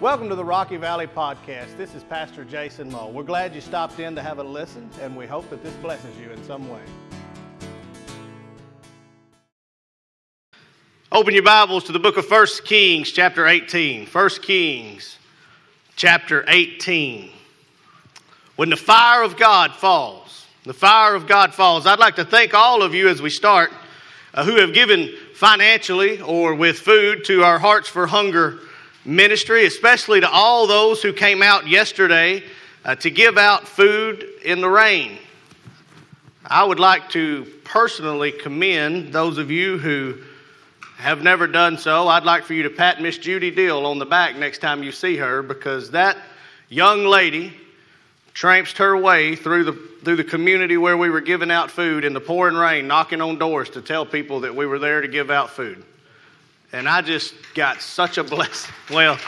Welcome to the Rocky Valley Podcast. This is Pastor Jason Mull. We're glad you stopped in to have a listen, and we hope that this blesses you in some way. Open your Bibles to the book of 1 Kings, chapter 18. 1 Kings, chapter 18. When the fire of God falls, the fire of God falls. I'd like to thank all of you as we start uh, who have given financially or with food to our Hearts for Hunger ministry, especially to all those who came out yesterday uh, to give out food in the rain. I would like to personally commend those of you who have never done so. I'd like for you to pat Miss Judy Dill on the back next time you see her because that young lady tramped her way through the, through the community where we were giving out food in the pouring rain, knocking on doors to tell people that we were there to give out food. And I just got such a blessing. Well,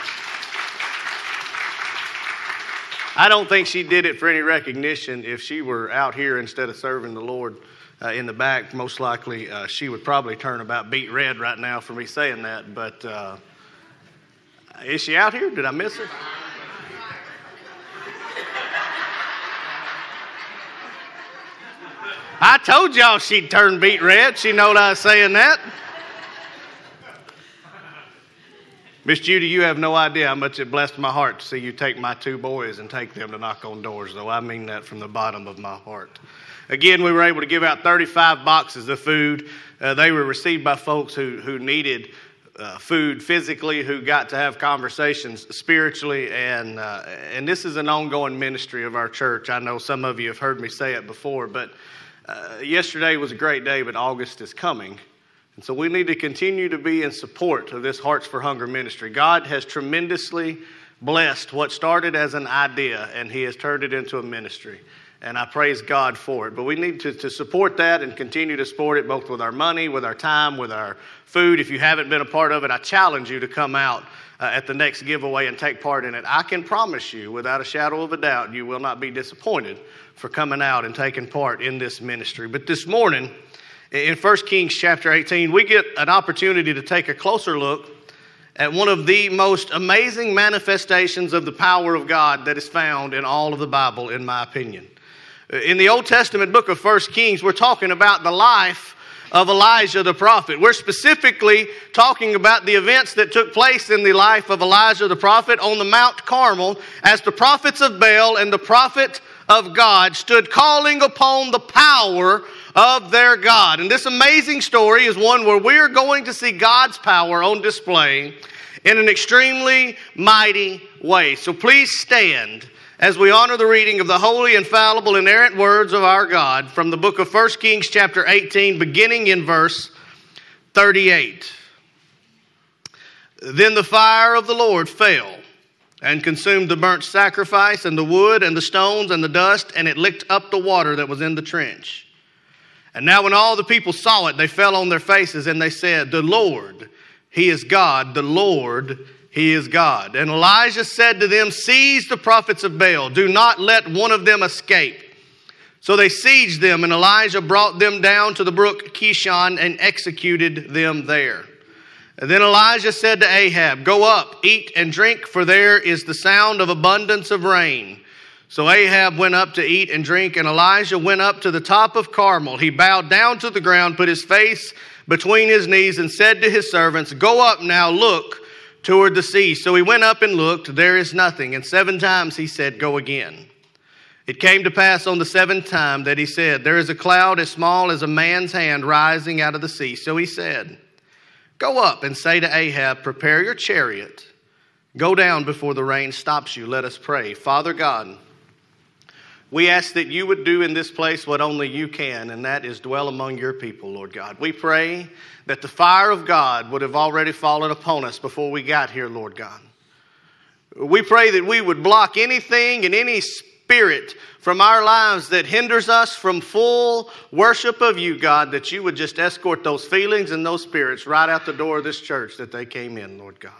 I don't think she did it for any recognition. If she were out here instead of serving the Lord uh, in the back, most likely uh, she would probably turn about beet red right now for me saying that. But uh, is she out here? Did I miss her? I told y'all she'd turn beet red. She knowed I was saying that. Miss Judy, you have no idea how much it blessed my heart to see you take my two boys and take them to knock on doors, though. I mean that from the bottom of my heart. Again, we were able to give out 35 boxes of food. Uh, they were received by folks who, who needed uh, food physically, who got to have conversations spiritually, and, uh, and this is an ongoing ministry of our church. I know some of you have heard me say it before, but uh, yesterday was a great day, but August is coming. And so we need to continue to be in support of this Hearts for Hunger ministry. God has tremendously blessed what started as an idea, and He has turned it into a ministry. And I praise God for it. But we need to, to support that and continue to support it both with our money, with our time, with our food. If you haven't been a part of it, I challenge you to come out uh, at the next giveaway and take part in it. I can promise you, without a shadow of a doubt, you will not be disappointed for coming out and taking part in this ministry. But this morning, in 1 Kings chapter 18, we get an opportunity to take a closer look at one of the most amazing manifestations of the power of God that is found in all of the Bible, in my opinion. In the Old Testament book of 1 Kings, we're talking about the life of Elijah the prophet. We're specifically talking about the events that took place in the life of Elijah the prophet on the Mount Carmel as the prophets of Baal and the prophet of God stood calling upon the power of their God. And this amazing story is one where we're going to see God's power on display in an extremely mighty way. So please stand as we honor the reading of the holy, infallible, inerrant words of our God from the book of 1 Kings, chapter 18, beginning in verse 38. Then the fire of the Lord fell and consumed the burnt sacrifice and the wood and the stones and the dust, and it licked up the water that was in the trench. And now, when all the people saw it, they fell on their faces and they said, The Lord, He is God. The Lord, He is God. And Elijah said to them, Seize the prophets of Baal. Do not let one of them escape. So they sieged them, and Elijah brought them down to the brook Kishon and executed them there. And then Elijah said to Ahab, Go up, eat and drink, for there is the sound of abundance of rain. So Ahab went up to eat and drink, and Elijah went up to the top of Carmel. He bowed down to the ground, put his face between his knees, and said to his servants, Go up now, look toward the sea. So he went up and looked, there is nothing. And seven times he said, Go again. It came to pass on the seventh time that he said, There is a cloud as small as a man's hand rising out of the sea. So he said, Go up and say to Ahab, Prepare your chariot. Go down before the rain stops you. Let us pray. Father God, we ask that you would do in this place what only you can, and that is dwell among your people, Lord God. We pray that the fire of God would have already fallen upon us before we got here, Lord God. We pray that we would block anything and any spirit from our lives that hinders us from full worship of you, God, that you would just escort those feelings and those spirits right out the door of this church that they came in, Lord God.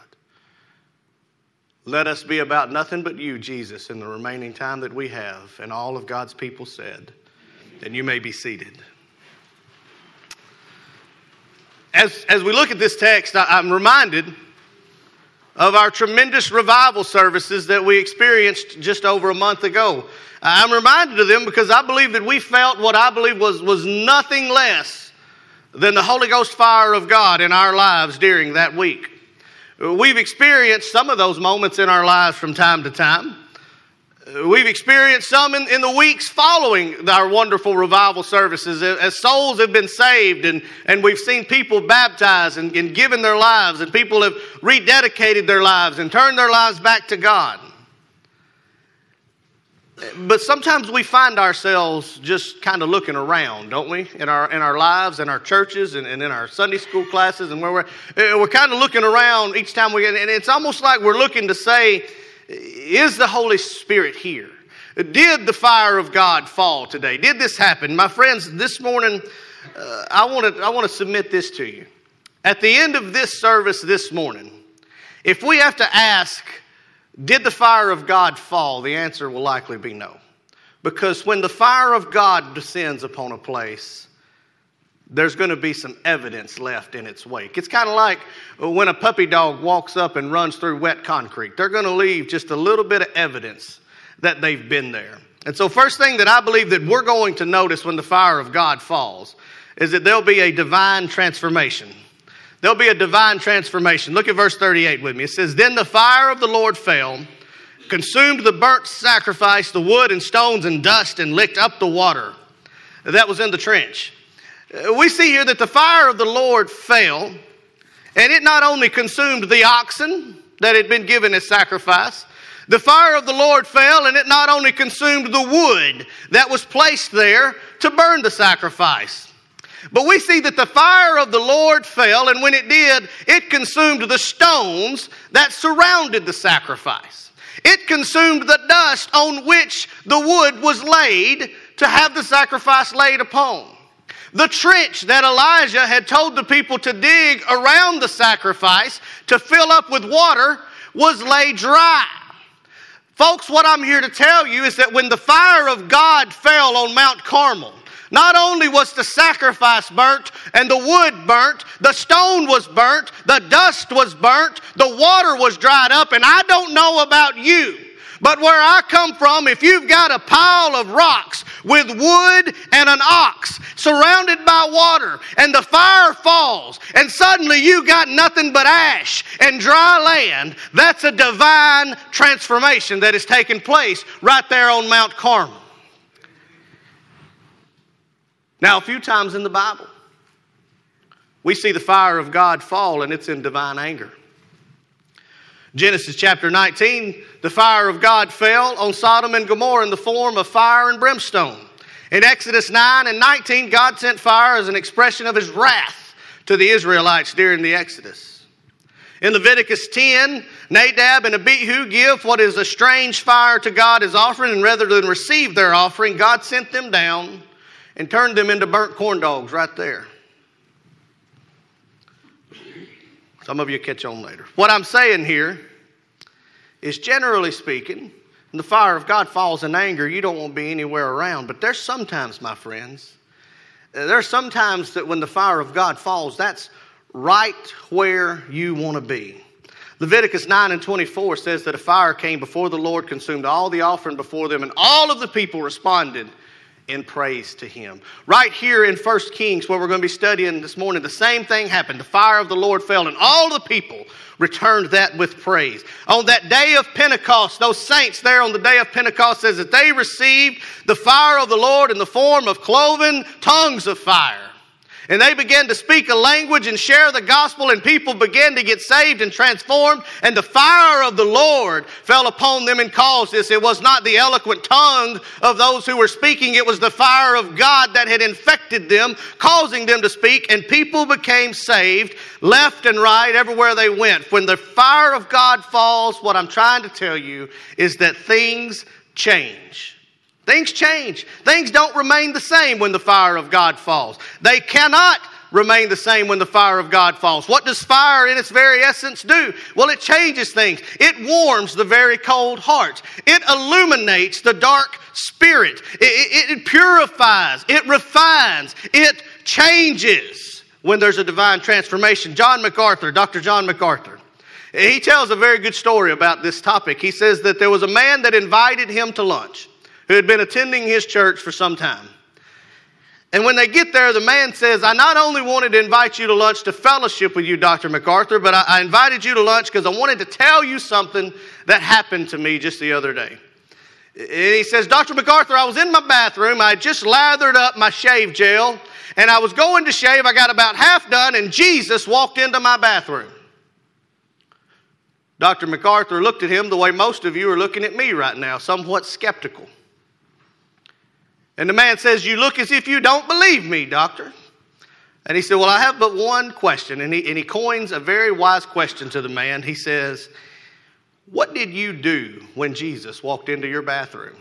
Let us be about nothing but you, Jesus, in the remaining time that we have. And all of God's people said, and you may be seated. As, as we look at this text, I, I'm reminded of our tremendous revival services that we experienced just over a month ago. I'm reminded of them because I believe that we felt what I believe was, was nothing less than the Holy Ghost fire of God in our lives during that week. We've experienced some of those moments in our lives from time to time. We've experienced some in, in, the weeks following our wonderful revival services as souls have been saved and, and we've seen people baptized and, and given their lives and people have rededicated their lives and turned their lives back to God. But sometimes we find ourselves just kind of looking around, don't we? In our, in our lives, in our churches, and, and in our Sunday school classes, and where we're, eh, we're kind of looking around each time we get, and it's almost like we're looking to say, is the Holy Spirit here? Did the fire of God fall today? Did this happen? My friends, this morning, uh, I want to I want to submit this to you. At the end of this service this morning, if we have to ask, did the fire of God fall? The answer will likely be no. Because when the fire of God descends upon a place, there's going to be some evidence left in its wake. It's kind of like when a puppy dog walks up and runs through wet concrete. They're going to leave just a little bit of evidence that they've been there. And so, first thing that I believe that we're going to notice when the fire of God falls is that there'll be a divine transformation. There'll be a divine transformation. Look at verse 38 with me. It says, Then the fire of the Lord fell, consumed the burnt sacrifice, the wood and stones and dust, and licked up the water that was in the trench. Uh, we see here that the fire of the Lord fell, and it not only consumed the oxen that had been given as sacrifice, the fire of the Lord fell, and it not only consumed the wood that was placed there to burn the sacrifice. But we see that the fire of the Lord fell, and when it did, it consumed the stones that surrounded the sacrifice. It consumed the dust on which the wood was laid to have the sacrifice laid upon. The trench that Elijah had told the people to dig around the sacrifice to fill up with water was laid dry. Folks, what I'm here to tell you is that when the fire of God fell on Mount Carmel, not only was the sacrifice burnt and the wood burnt, the stone was burnt, the dust was burnt, the water was dried up, and I don't know about you. But where I come from, if you've got a pile of rocks with wood and an ox surrounded by water, and the fire falls, and suddenly you got nothing but ash and dry land, that's a divine transformation that is taking place right there on Mount Carmel. Now, a few times in the Bible, we see the fire of God fall, and it's in divine anger. Genesis chapter 19, the fire of God fell on Sodom and Gomorrah in the form of fire and brimstone. In Exodus 9 and 19, God sent fire as an expression of his wrath to the Israelites during the Exodus. In Leviticus 10, Nadab and Abihu give what is a strange fire to God as offering, and rather than receive their offering, God sent them down and turned them into burnt corn dogs right there. Some of you catch on later. What I'm saying here is generally speaking, when the fire of God falls in anger, you don't want to be anywhere around. But there's sometimes, my friends, uh, there's sometimes that when the fire of God falls, that's right where you want to be. Leviticus 9 and 24 says that a fire came before the Lord, consumed all the offering before them, and all of the people responded in praise to him. Right here in 1 Kings, where we're going to be studying this morning, the same thing happened. The fire of the Lord fell, and all the people returned that with praise. On that day of Pentecost, those saints there on the day of Pentecost says that they received the fire of the Lord in the form of cloven tongues of fire. And they began to speak a language and share the gospel, and people began to get saved and transformed. And the fire of the Lord fell upon them and caused this. It was not the eloquent tongue of those who were speaking, it was the fire of God that had infected them, causing them to speak. And people became saved left and right everywhere they went. When the fire of God falls, what I'm trying to tell you is that things change. Things change. Things don't remain the same when the fire of God falls. They cannot remain the same when the fire of God falls. What does fire in its very essence do? Well, it changes things. It warms the very cold heart. It illuminates the dark spirit. It, it, it purifies. It refines. It changes when there's a divine transformation. John MacArthur, Dr. John MacArthur, He tells a very good story about this topic. He says that there was a man that invited him to lunch who had been attending his church for some time. And when they get there, the man says, I not only wanted to invite you to lunch to fellowship with you, Dr. MacArthur, but I, I invited you to lunch because I wanted to tell you something that happened to me just the other day. And he says, Dr. MacArthur, I was in my bathroom. I just lathered up my shave gel and I was going to shave. I got about half done and Jesus walked into my bathroom. Dr. MacArthur looked at him the way most of you are looking at me right now, somewhat skeptical. And the man says, You look as if you don't believe me, doctor. And he said, Well, I have but one question. And he, and he coins a very wise question to the man. He says, What did you do when Jesus walked into your bathroom?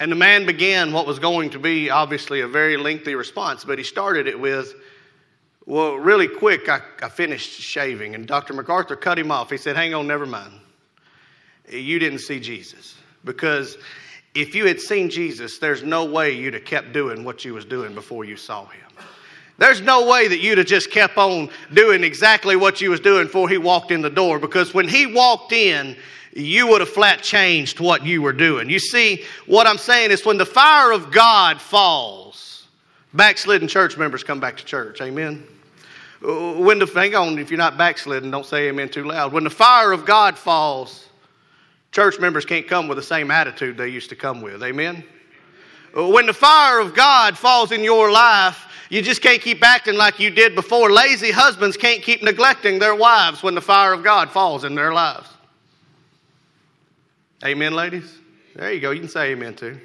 And the man began what was going to be obviously a very lengthy response, but he started it with, Well, really quick, I, I finished shaving. And Dr. MacArthur cut him off. He said, Hang on, never mind. You didn't see Jesus because if you had seen Jesus, there's no way you'd have kept doing what you was doing before you saw him. There's no way that you'd have just kept on doing exactly what you was doing before he walked in the door because when he walked in, you would have flat changed what you were doing. You see, what I'm saying is when the fire of God falls, backslidden church members come back to church. Amen. When the hang on, if you're not backslidden, don't say amen too loud. When the fire of God falls, Church members can't come with the same attitude they used to come with. Amen? When the fire of God falls in your life, you just can't keep acting like you did before. Lazy husbands can't keep neglecting their wives when the fire of God falls in their lives. Amen, ladies? There you go. You can say amen too.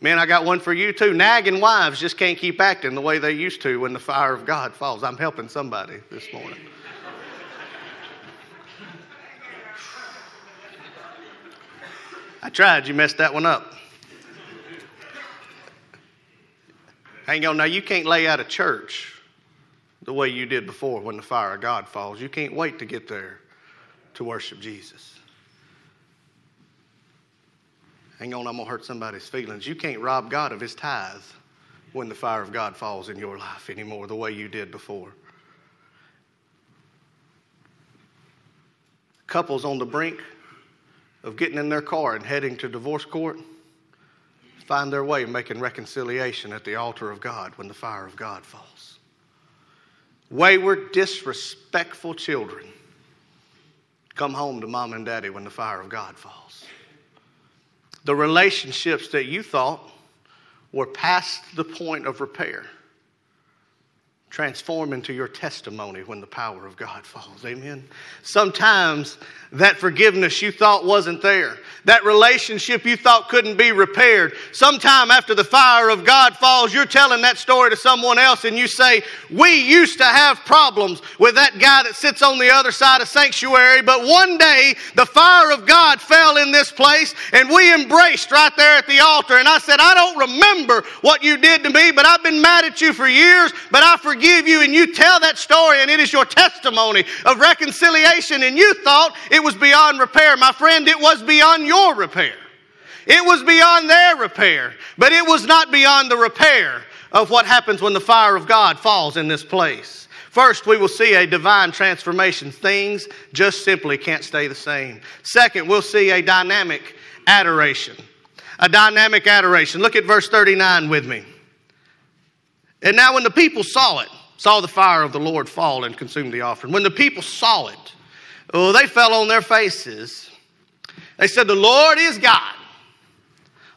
Man, I got one for you too. Nagging wives just can't keep acting the way they used to when the fire of God falls. I'm helping somebody this morning. I tried, you messed that one up. Hang on, now you can't lay out a church the way you did before when the fire of God falls. You can't wait to get there to worship Jesus. Hang on, I'm going to hurt somebody's feelings. You can't rob God of his tithe when the fire of God falls in your life anymore the way you did before. Couples on the brink of getting in their car and heading to divorce court find their way making reconciliation at the altar of God when the fire of God falls. Wayward, disrespectful children come home to mom and daddy when the fire of God falls. The relationships that you thought were past the point of repair transform into your testimony when the power of God falls. Amen. Sometimes that forgiveness you thought wasn't there, that relationship you thought couldn't be repaired, sometime after the fire of God falls, you're telling that story to someone else and you say, We used to have problems with that guy that sits on the other side of sanctuary, but one day the fire of God fell in this place and we embraced right there at the altar. And I said, I don't remember what you did to me, but I've been mad at you for years, but I forgive forgive you, and you tell that story, and it is your testimony of reconciliation, and you thought it was beyond repair. My friend, it was beyond your repair. It was beyond their repair, but it was not beyond the repair of what happens when the fire of God falls in this place. First, we will see a divine transformation. Things just simply can't stay the same. Second, we'll see a dynamic adoration. A dynamic adoration. Look at verse 39 with me. And now, when the people saw it, saw the fire of the Lord fall and consume the offering, when the people saw it, oh, they fell on their faces. They said, The Lord is God.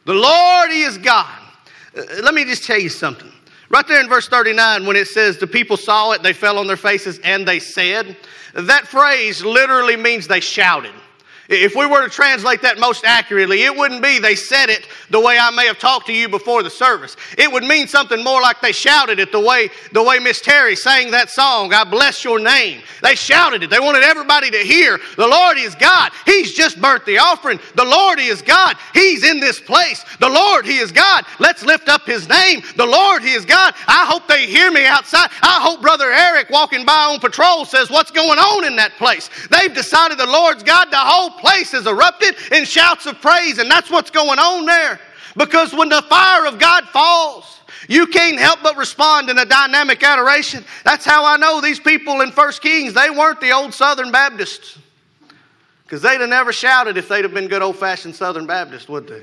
The Lord is God. Uh, let me just tell you something. Right there in verse 39, when it says the people saw it, they fell on their faces, and they said, that phrase literally means they shouted. If we were to translate that most accurately, it wouldn't be they said it the way I may have talked to you before the service. It would mean something more like they shouted it the way the way Miss Terry sang that song, I bless your name. They shouted it. They wanted everybody to hear, the Lord is God. He's just burnt the offering. The Lord is God. He's in this place. The Lord, He is God. Let's lift up His name. The Lord, He is God. I hope they hear me outside. I hope Brother Eric walking by on patrol says, What's going on in that place? They've decided the Lord's God. The whole place has erupted in shouts of praise, and that's what's going on there. Because when the fire of God falls, You can't help but respond in a dynamic adoration. That's how I know these people in First Kings, they weren't the old Southern Baptists. Because they'd have never shouted if they'd have been good old fashioned Southern Baptists, would they?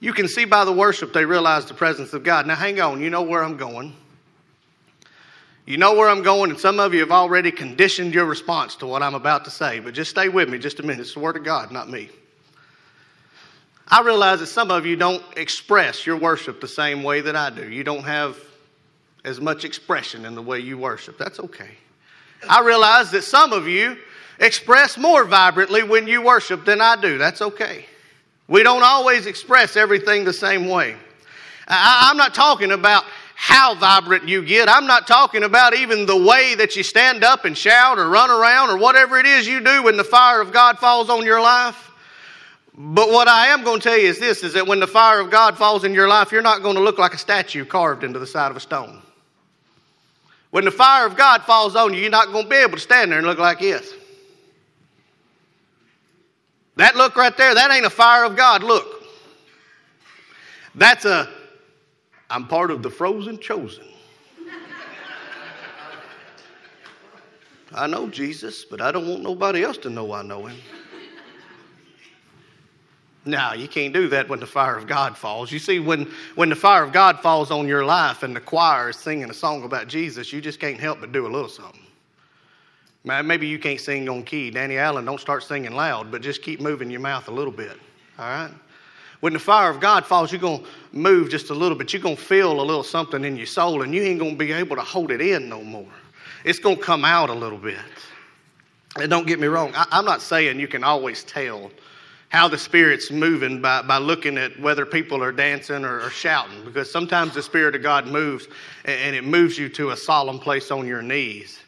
You can see by the worship they realize the presence of God. Now, hang on, you know where I'm going. You know where I'm going, and some of you have already conditioned your response to what I'm about to say, but just stay with me just a minute. It's the Word of God, not me. I realize that some of you don't express your worship the same way that I do. You don't have as much expression in the way you worship. That's okay. I realize that some of you express more vibrantly when you worship than I do. That's okay. We don't always express everything the same way. I, am not talking about how vibrant you get. I'm not talking about even the way that you stand up and shout or run around or whatever it is you do when the fire of God falls on your life. But what I am going to tell you is this is that when the fire of God falls in your life, you're not going to look like a statue carved into the side of a stone. When the fire of God falls on you, you're not going to be able to stand there and look like this. That look right there, that ain't a fire of God look. That's a, I'm part of the frozen chosen. I know Jesus, but I don't want nobody else to know I know him. No, you can't do that when the fire of God falls. You see, when, when the fire of God falls on your life and the choir is singing a song about Jesus, you just can't help but do a little something. Maybe you can't sing on key. Danny Allen, don't start singing loud, but just keep moving your mouth a little bit. All right? When the fire of God falls, you're going to move just a little bit. You're going to feel a little something in your soul, and you ain't going to be able to hold it in no more. It's going to come out a little bit. And don't get me wrong, I, I'm not saying you can always tell how the Spirit's moving by, by looking at whether people are dancing or, or shouting, because sometimes the Spirit of God moves and, and it moves you to a solemn place on your knees.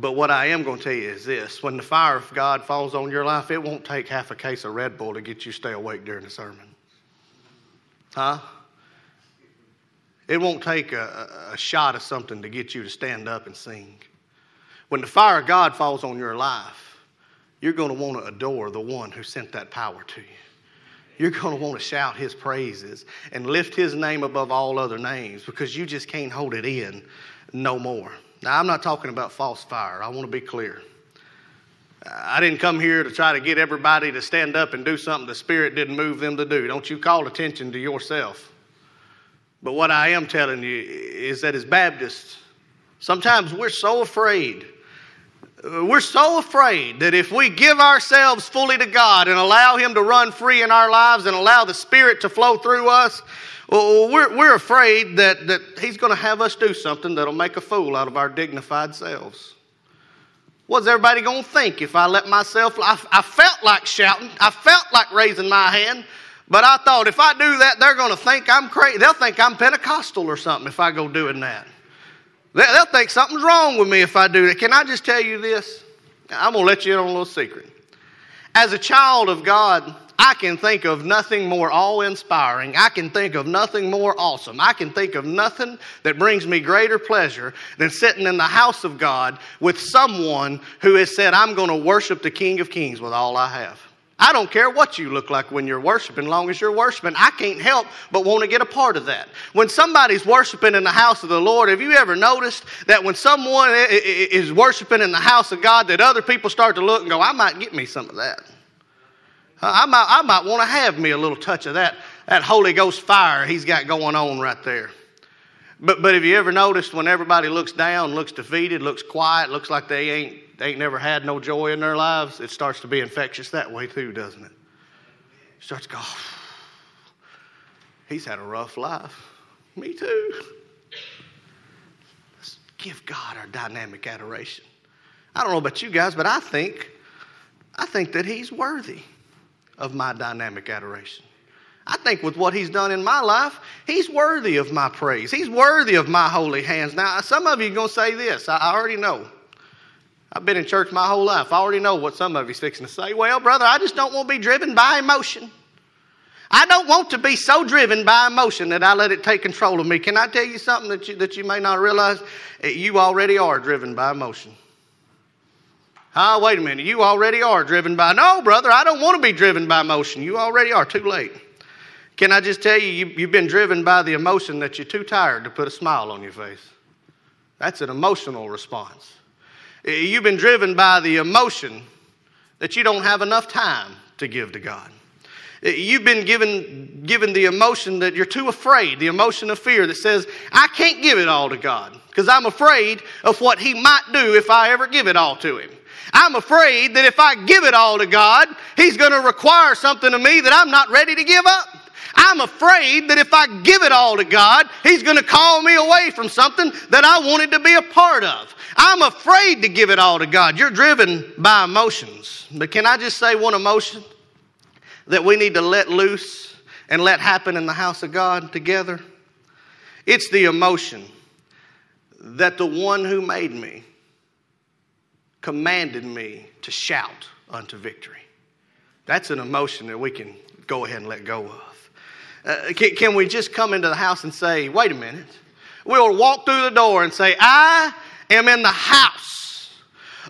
But what I am going to tell you is this when the fire of God falls on your life, it won't take half a case of Red Bull to get you stay awake during the sermon. Huh? It won't take a, a shot of something to get you to stand up and sing. When the fire of God falls on your life, you're going to want to adore the one who sent that power to you. You're going to want to shout his praises and lift his name above all other names because you just can't hold it in no more. Now, I'm not talking about false fire. I want to be clear. I didn't come here to try to get everybody to stand up and do something the Spirit didn't move them to do. Don't you call attention to yourself. But what I am telling you is that as Baptists, sometimes we're so afraid. We're so afraid that if we give ourselves fully to God and allow Him to run free in our lives and allow the Spirit to flow through us, well, we're, we're afraid that, that he's going to have us do something that'll make a fool out of our dignified selves. What's everybody going to think if I let myself? I, I felt like shouting, I felt like raising my hand, but I thought if I do that, they're going to think I'm crazy. They'll think I'm Pentecostal or something if I go doing that. They'll think something's wrong with me if I do that. Can I just tell you this? I'm going to let you in on a little secret. As a child of God, I can think of nothing more awe inspiring. I can think of nothing more awesome. I can think of nothing that brings me greater pleasure than sitting in the house of God with someone who has said, I'm going to worship the King of Kings with all I have. I don't care what you look like when you're worshiping, long as you're worshiping. I can't help but want to get a part of that. When somebody's worshiping in the house of the Lord, have you ever noticed that when someone is worshiping in the house of God, that other people start to look and go, I might get me some of that? I might, I might want to have me a little touch of that, that Holy Ghost fire he's got going on right there. But, but have you ever noticed when everybody looks down, looks defeated, looks quiet, looks like they ain't, they ain't never had no joy in their lives, it starts to be infectious that way too, doesn't it? starts to go, he's had a rough life. Me too. Let's give God our dynamic adoration. I don't know about you guys, but I think, I think that he's worthy of my dynamic adoration. I think with what he's done in my life, he's worthy of my praise. He's worthy of my holy hands. Now, some of you are going to say this. I already know. I've been in church my whole life. I already know what some of you's fixing to say. Well, brother, I just don't want to be driven by emotion. I don't want to be so driven by emotion that I let it take control of me. Can I tell you something that you, that you may not realize? You already are driven by emotion. Ah, wait a minute. You already are driven by. No, brother, I don't want to be driven by emotion. You already are. Too late. Can I just tell you, you, you've been driven by the emotion that you're too tired to put a smile on your face? That's an emotional response. You've been driven by the emotion that you don't have enough time to give to God. You've been given, given the emotion that you're too afraid, the emotion of fear that says, I can't give it all to God because I'm afraid of what He might do if I ever give it all to Him. I'm afraid that if I give it all to God, He's going to require something of me that I'm not ready to give up. I'm afraid that if I give it all to God, He's going to call me away from something that I wanted to be a part of. I'm afraid to give it all to God. You're driven by emotions. But can I just say one emotion that we need to let loose and let happen in the house of God together? It's the emotion that the one who made me commanded me to shout unto victory. That's an emotion that we can go ahead and let go of. Uh, can, can, we just come into the house and say, wait a minute? We'll walk through the door and say, I am in the house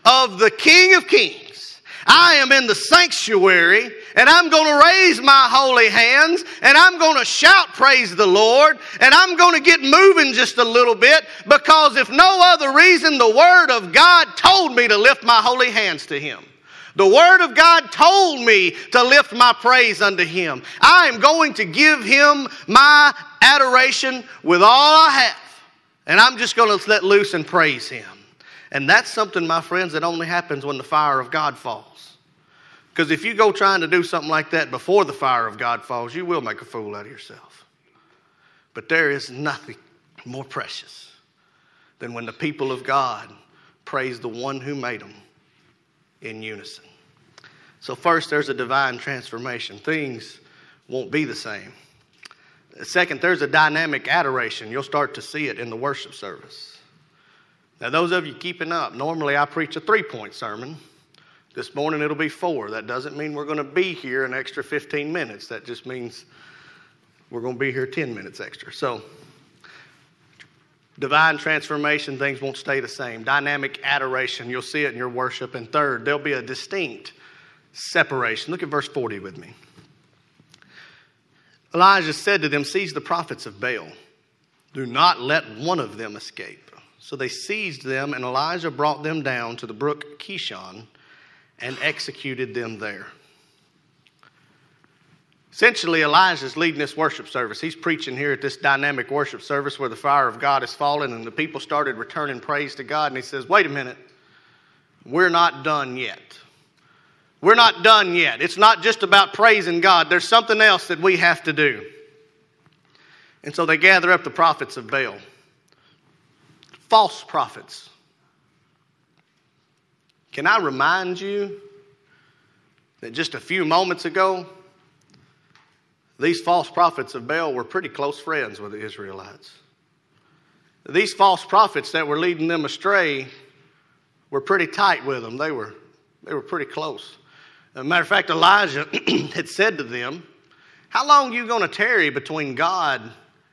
of the King of Kings. I am in the sanctuary and I'm going to raise my holy hands and I'm going to shout praise the Lord and I'm going to get moving just a little bit because if no other reason, the Word of God told me to lift my holy hands to Him. The Word of God told me to lift my praise unto Him. I am going to give Him my adoration with all I have. And I'm just going to let loose and praise Him. And that's something, my friends, that only happens when the fire of God falls. Because if you go trying to do something like that before the fire of God falls, you will make a fool out of yourself. But there is nothing more precious than when the people of God praise the one who made them in unison. So, first, there's a divine transformation. Things won't be the same. Second, there's a dynamic adoration. You'll start to see it in the worship service. Now, those of you keeping up, normally I preach a three point sermon. This morning it'll be four. That doesn't mean we're going to be here an extra 15 minutes. That just means we're going to be here 10 minutes extra. So, divine transformation, things won't stay the same. Dynamic adoration, you'll see it in your worship. And third, there'll be a distinct separation. Look at verse 40 with me. Elijah said to them, Seize the prophets of Baal. Do not let one of them escape. So they seized them, and Elijah brought them down to the brook Kishon and executed them there. Essentially, Elijah's leading this worship service. He's preaching here at this dynamic worship service where the fire of God has fallen and the people started returning praise to God. And he says, Wait a minute, we're not done yet. We're not done yet. It's not just about praising God, there's something else that we have to do. And so they gather up the prophets of Baal, false prophets. Can I remind you that just a few moments ago, these false prophets of Baal were pretty close friends with the Israelites. These false prophets that were leading them astray were pretty tight with them. They were, they were pretty close. As a matter of fact, Elijah had said to them, How long are you going to tarry between God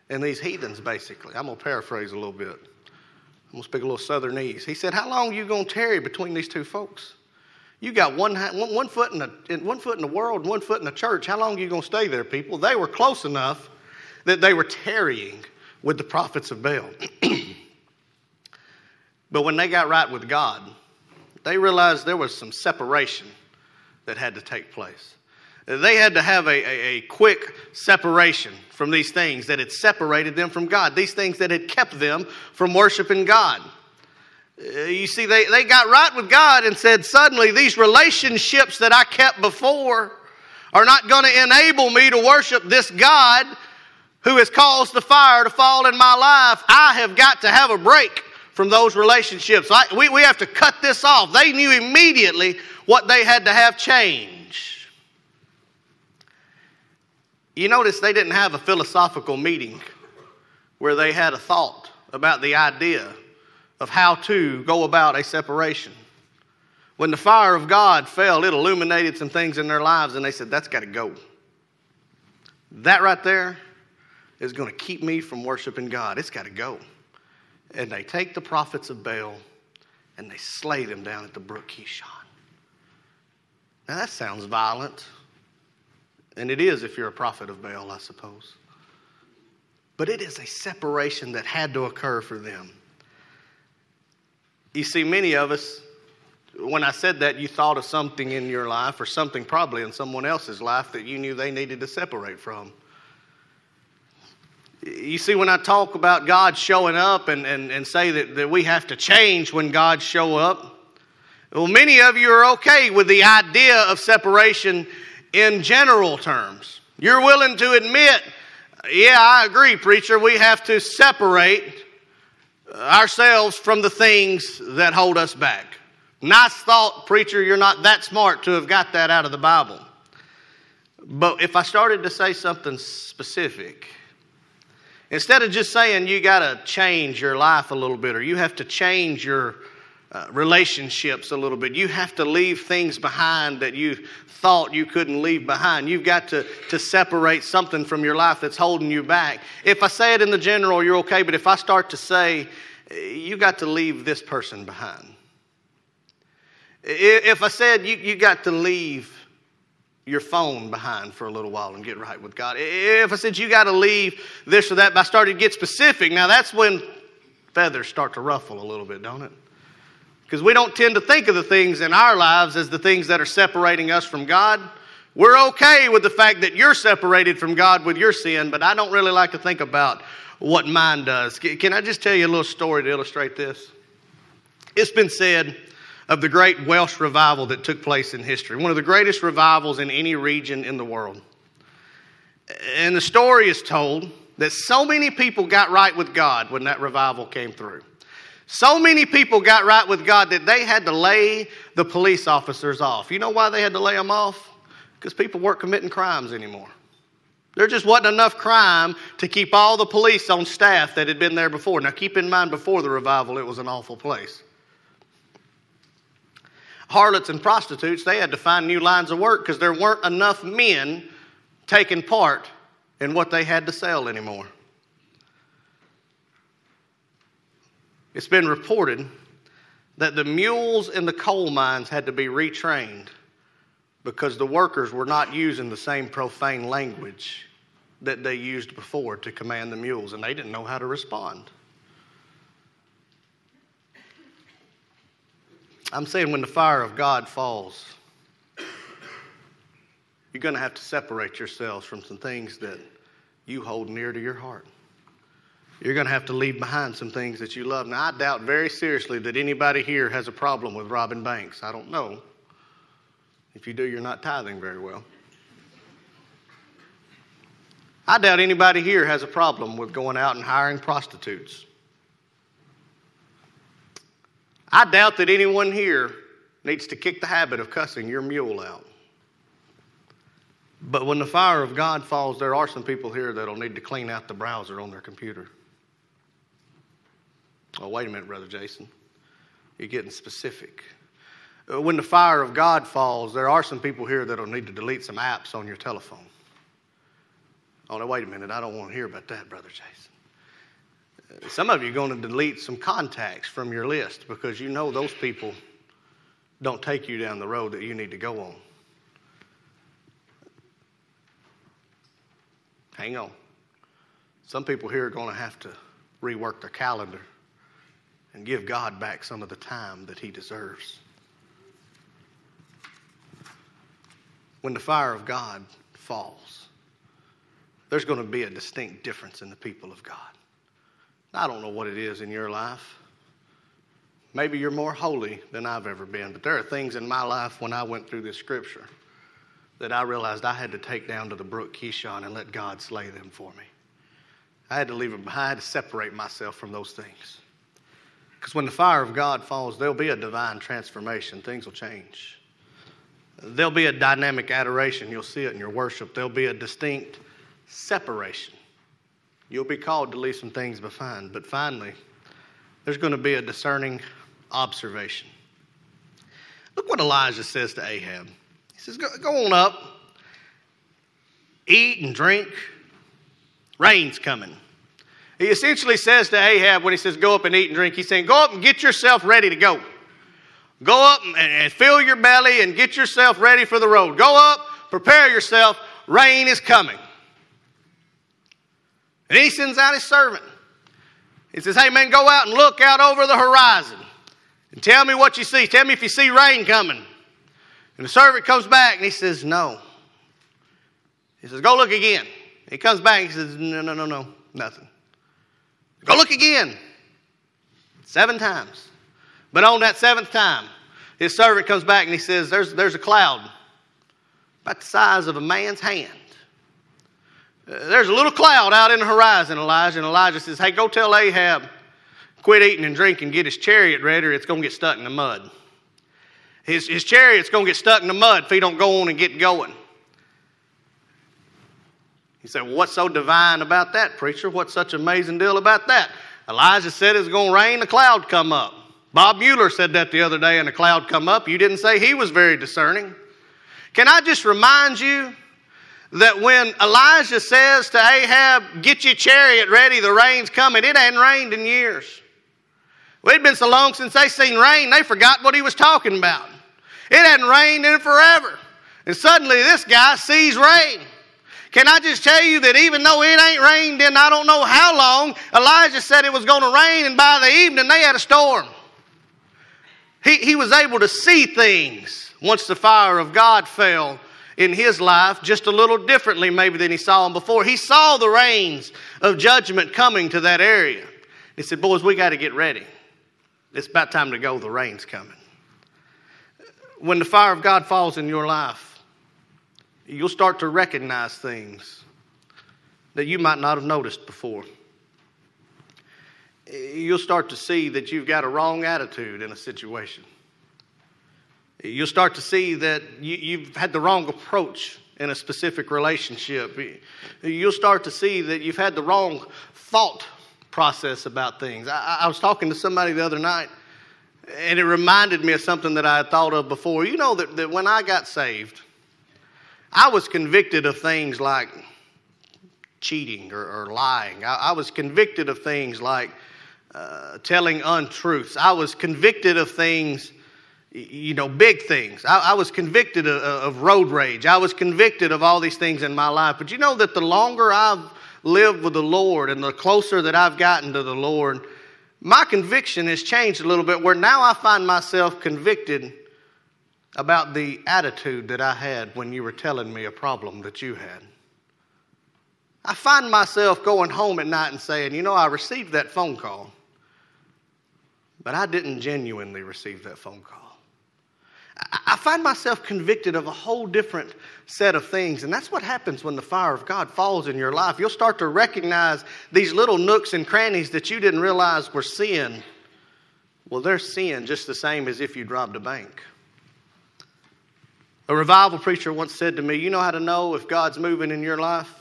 and these heathens, basically? I'm going to paraphrase a little bit. I'm going to speak a little southernese. He said, How long are you going to tarry between these two folks? You got one, one, foot in the, one foot in the world, one foot in the church. How long are you going to stay there, people? They were close enough that they were tarrying with the prophets of Baal. but when they got right with God, they realized there was some separation that had to take place. They had to have a, a, a, quick separation from these things that had separated them from God, these things that had kept them from worshiping God. Uh, you see, they, they got right with God and said, suddenly, these relationships that I kept before are not going to enable me to worship this God who has caused the fire to fall in my life. I have got to have a break from those relationships. I, we, we have to cut this off. They knew immediately what they had to have changed. You notice they didn't have a philosophical meeting where they had a thought about the idea of how to go about a separation. When the fire of God fell, it illuminated some things in their lives, and they said, That's got to go. That right there is going to keep me from worshiping God. It's got to go. And they take the prophets of Baal and they slay them down at the brook Kishon. Now that sounds violent. And it is if you're a prophet of Baal, I suppose. But it is a separation that had to occur for them. You see, many of us, when I said that, you thought of something in your life or something probably in someone else's life that you knew they needed to separate from. You see, when I talk about God showing up and, and, and say that, that we have to change when God show up, well, many of you are okay with the idea of separation in general terms. You're willing to admit, yeah, I agree, preacher, we have to separate ourselves from the things that hold us back. Nice thought, preacher, you're not that smart to have got that out of the Bible. But if I started to say something specific, instead of just saying you got to change your life a little bit or you have to change your uh, relationships a little bit. You have to leave things behind that you thought you couldn't leave behind. You've got to, to separate something from your life that's holding you back. If I say it in the general, you're okay, but if I start to say, you got to leave this person behind. If I said you, you got to leave your phone behind for a little while and get right with God. If I said you got to leave this or that, but I started to get specific, now that's when feathers start to ruffle a little bit, don't it? Because we don't tend to think of the things in our lives as the things that are separating us from God. We're okay with the fact that you're separated from God with your sin, but I don't really like to think about what mine does. Can I just tell you a little story to illustrate this? It's been said of the great Welsh revival that took place in history, one of the greatest revivals in any region in the world. And the story is told that so many people got right with God when that revival came through. So many people got right with God that they had to lay the police officers off. You know why they had to lay them off? Because people weren't committing crimes anymore. There just wasn't enough crime to keep all the police on staff that had been there before. Now, keep in mind, before the revival, it was an awful place. Harlots and prostitutes, they had to find new lines of work because there weren't enough men taking part in what they had to sell anymore. It's been reported that the mules in the coal mines had to be retrained because the workers were not using the same profane language that they used before to command the mules, and they didn't know how to respond. I'm saying when the fire of God falls, you're going to have to separate yourselves from some things that you hold near to your heart you're going to have to leave behind some things that you love. Now, I doubt very seriously that anybody here has a problem with robbing banks. I don't know. If you do, you're not tithing very well. I doubt anybody here has a problem with going out and hiring prostitutes. I doubt that anyone here needs to kick the habit of cussing your mule out. But when the fire of God falls, there are some people here that'll need to clean out the browser on their computer. Oh, wait a minute, Brother Jason. You're getting specific. Uh, when the fire of God falls, there are some people here that'll need to delete some apps on your telephone. Oh, no, wait a minute. I don't want to hear about that, Brother Jason. Uh, some of you are going to delete some contacts from your list because you know those people don't take you down the road that you need to go on. Hang on. Some people here are going to have to rework their calendar and give God back some of the time that He deserves. When the fire of God falls, there's going to be a distinct difference in the people of God. I don't know what it is in your life. Maybe you're more holy than I've ever been, but there are things in my life when I went through this scripture that I realized I had to take down to the brook Kishon and let God slay them for me. I had to leave them behind to separate myself from those things. Because when the fire of God falls, there'll be a divine transformation. Things will change. There'll be a dynamic adoration. You'll see it in your worship. There'll be a distinct separation. You'll be called to leave some things behind. But finally, there's going to be a discerning observation. Look what Elijah says to Ahab. He says, Go, go on up, eat and drink. Rain's coming. He essentially says to Ahab when he says, Go up and eat and drink, he's saying, Go up and get yourself ready to go. Go up and, and fill your belly and get yourself ready for the road. Go up, prepare yourself. rain is coming. And he sends out his servant. He says, Hey, man, go out and look out over the horizon and tell me what you see. Tell me if you see rain coming. And the servant comes back and he says, No. He says, Go look again. He comes back and he says, No, no, no, no, nothing. Go look again. Seven times. But on that seventh time, his servant comes back and he says, There's, there's a cloud about the size of a man's hand. Uh, there's a little cloud out in the horizon, Elijah. And Elijah says, Hey, go tell Ahab, quit eating and drinking, get his chariot ready, or it's going to get stuck in the mud. His, his chariot's going to get stuck in the mud if he don't go on and get going. He said, well, What's so divine about that, preacher? What's such amazing deal about that? Elijah said it's going to rain, a cloud come up. Bob Mueller said that the other day, and a cloud come up. You didn't say he was very discerning. Can I just remind you that when Elijah says to Ahab, Get your chariot ready, the rain's coming, it hadn't rained in years. Well, it'd been so long since they seen rain, they forgot what he was talking about. It hadn't rained in forever. And suddenly this guy sees rain. Can I just tell you that even though it ain't rained in I don't know how long, Elijah said it was going to rain, and by the evening they had a storm. He, he was able to see things once the fire of God fell in his life just a little differently, maybe, than he saw them before. He saw the rains of judgment coming to that area. He said, Boys, we got to get ready. It's about time to go. The rain's coming. When the fire of God falls in your life, you'll start to recognize things that you might not have noticed before. You'll start to see that you've got a wrong attitude in a situation. You'll start to see that you, have had the wrong approach in a specific relationship. You'll start to see that you've had the wrong thought process about things. I, I was talking to somebody the other night, and it reminded me of something that I had thought of before. You know that, that when I got saved, I was convicted of things like cheating or, or lying. I, I, was convicted of things like uh, telling untruths. I was convicted of things, you know, big things. I, I was convicted of, of road rage. I was convicted of all these things in my life. But you know that the longer I've lived with the Lord and the closer that I've gotten to the Lord, my conviction has changed a little bit where now I find myself convicted about the attitude that I had when you were telling me a problem that you had. I find myself going home at night and saying, you know, I received that phone call, but I didn't genuinely receive that phone call. I find myself convicted of a whole different set of things. And that's what happens when the fire of God falls in your life. You'll start to recognize these little nooks and crannies that you didn't realize were sin. Well, they're sin just the same as if you'd robbed a bank. A revival preacher once said to me, You know how to know if God's moving in your life?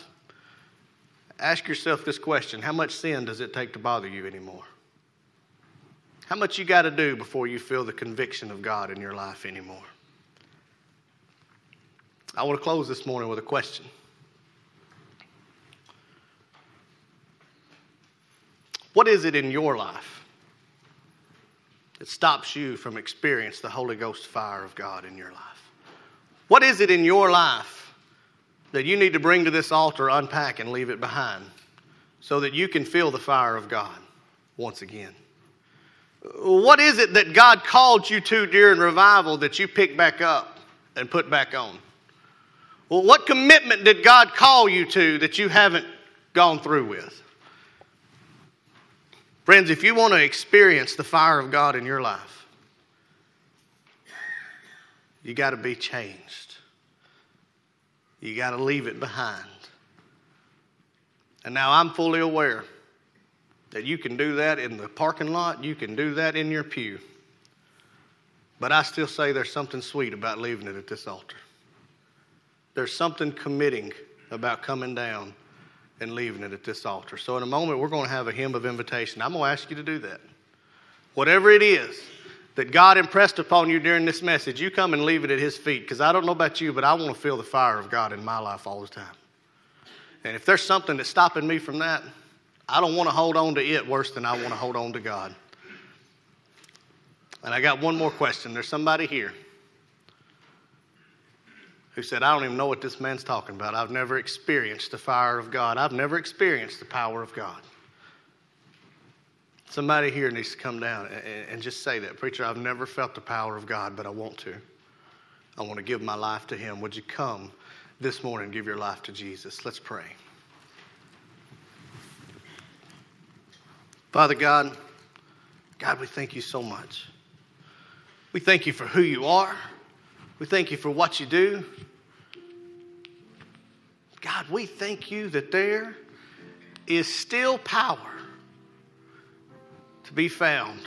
Ask yourself this question How much sin does it take to bother you anymore? How much you got to do before you feel the conviction of God in your life anymore? I want to close this morning with a question. What is it in your life that stops you from experiencing the Holy Ghost fire of God in your life? What is it in your life that you need to bring to this altar, unpack, and leave it behind so that you can feel the fire of God once again? What is it that God called you to during revival that you pick back up and put back on? Well, what commitment did God call you to that you haven't gone through with? Friends, if you want to experience the fire of God in your life, you got to be changed. You got to leave it behind. And now I'm fully aware that you can do that in the parking lot, you can do that in your pew. But I still say there's something sweet about leaving it at this altar. There's something committing about coming down and leaving it at this altar. So, in a moment, we're going to have a hymn of invitation. I'm going to ask you to do that. Whatever it is that God impressed upon you during this message, you come and leave it at His feet. Because I don't know about you, but I want to feel the fire of God in my life all the time. And if there's something that's stopping me from that, I don't want to hold on to it worse than I want to hold on to God. And I got one more question. There's somebody here who said, I don't even know what this man's talking about. I've never experienced the fire of God, I've never experienced the power of God. Somebody here needs to come down and, just say that. Preacher, I've never felt the power of God, but I want to. I want to give my life to Him. Would you come this morning and give your life to Jesus? Let's pray. Father God, God, we thank you so much. We thank you for who you are. We thank you for what you do. God, we thank you that there is still power to be found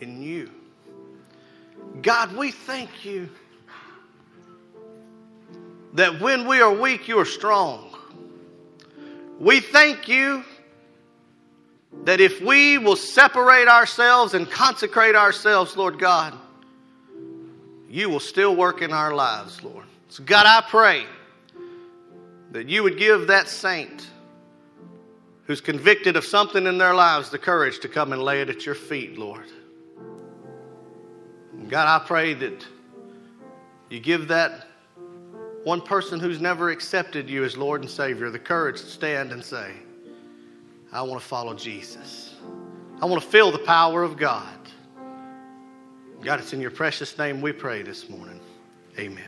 in you. God, we thank you that when we are weak, you are strong. We thank you that if we will separate ourselves and consecrate ourselves, Lord God, you will still work in our lives, Lord. So, God, I pray that you would give that saint who's convicted of something in their lives the courage to come and lay it at your feet, Lord. God, I pray that you give that one person who's never accepted you as Lord and Savior the courage to stand and say, I want to follow Jesus. I want to feel the power of God. God, it's in your precious name we pray this morning. Amen.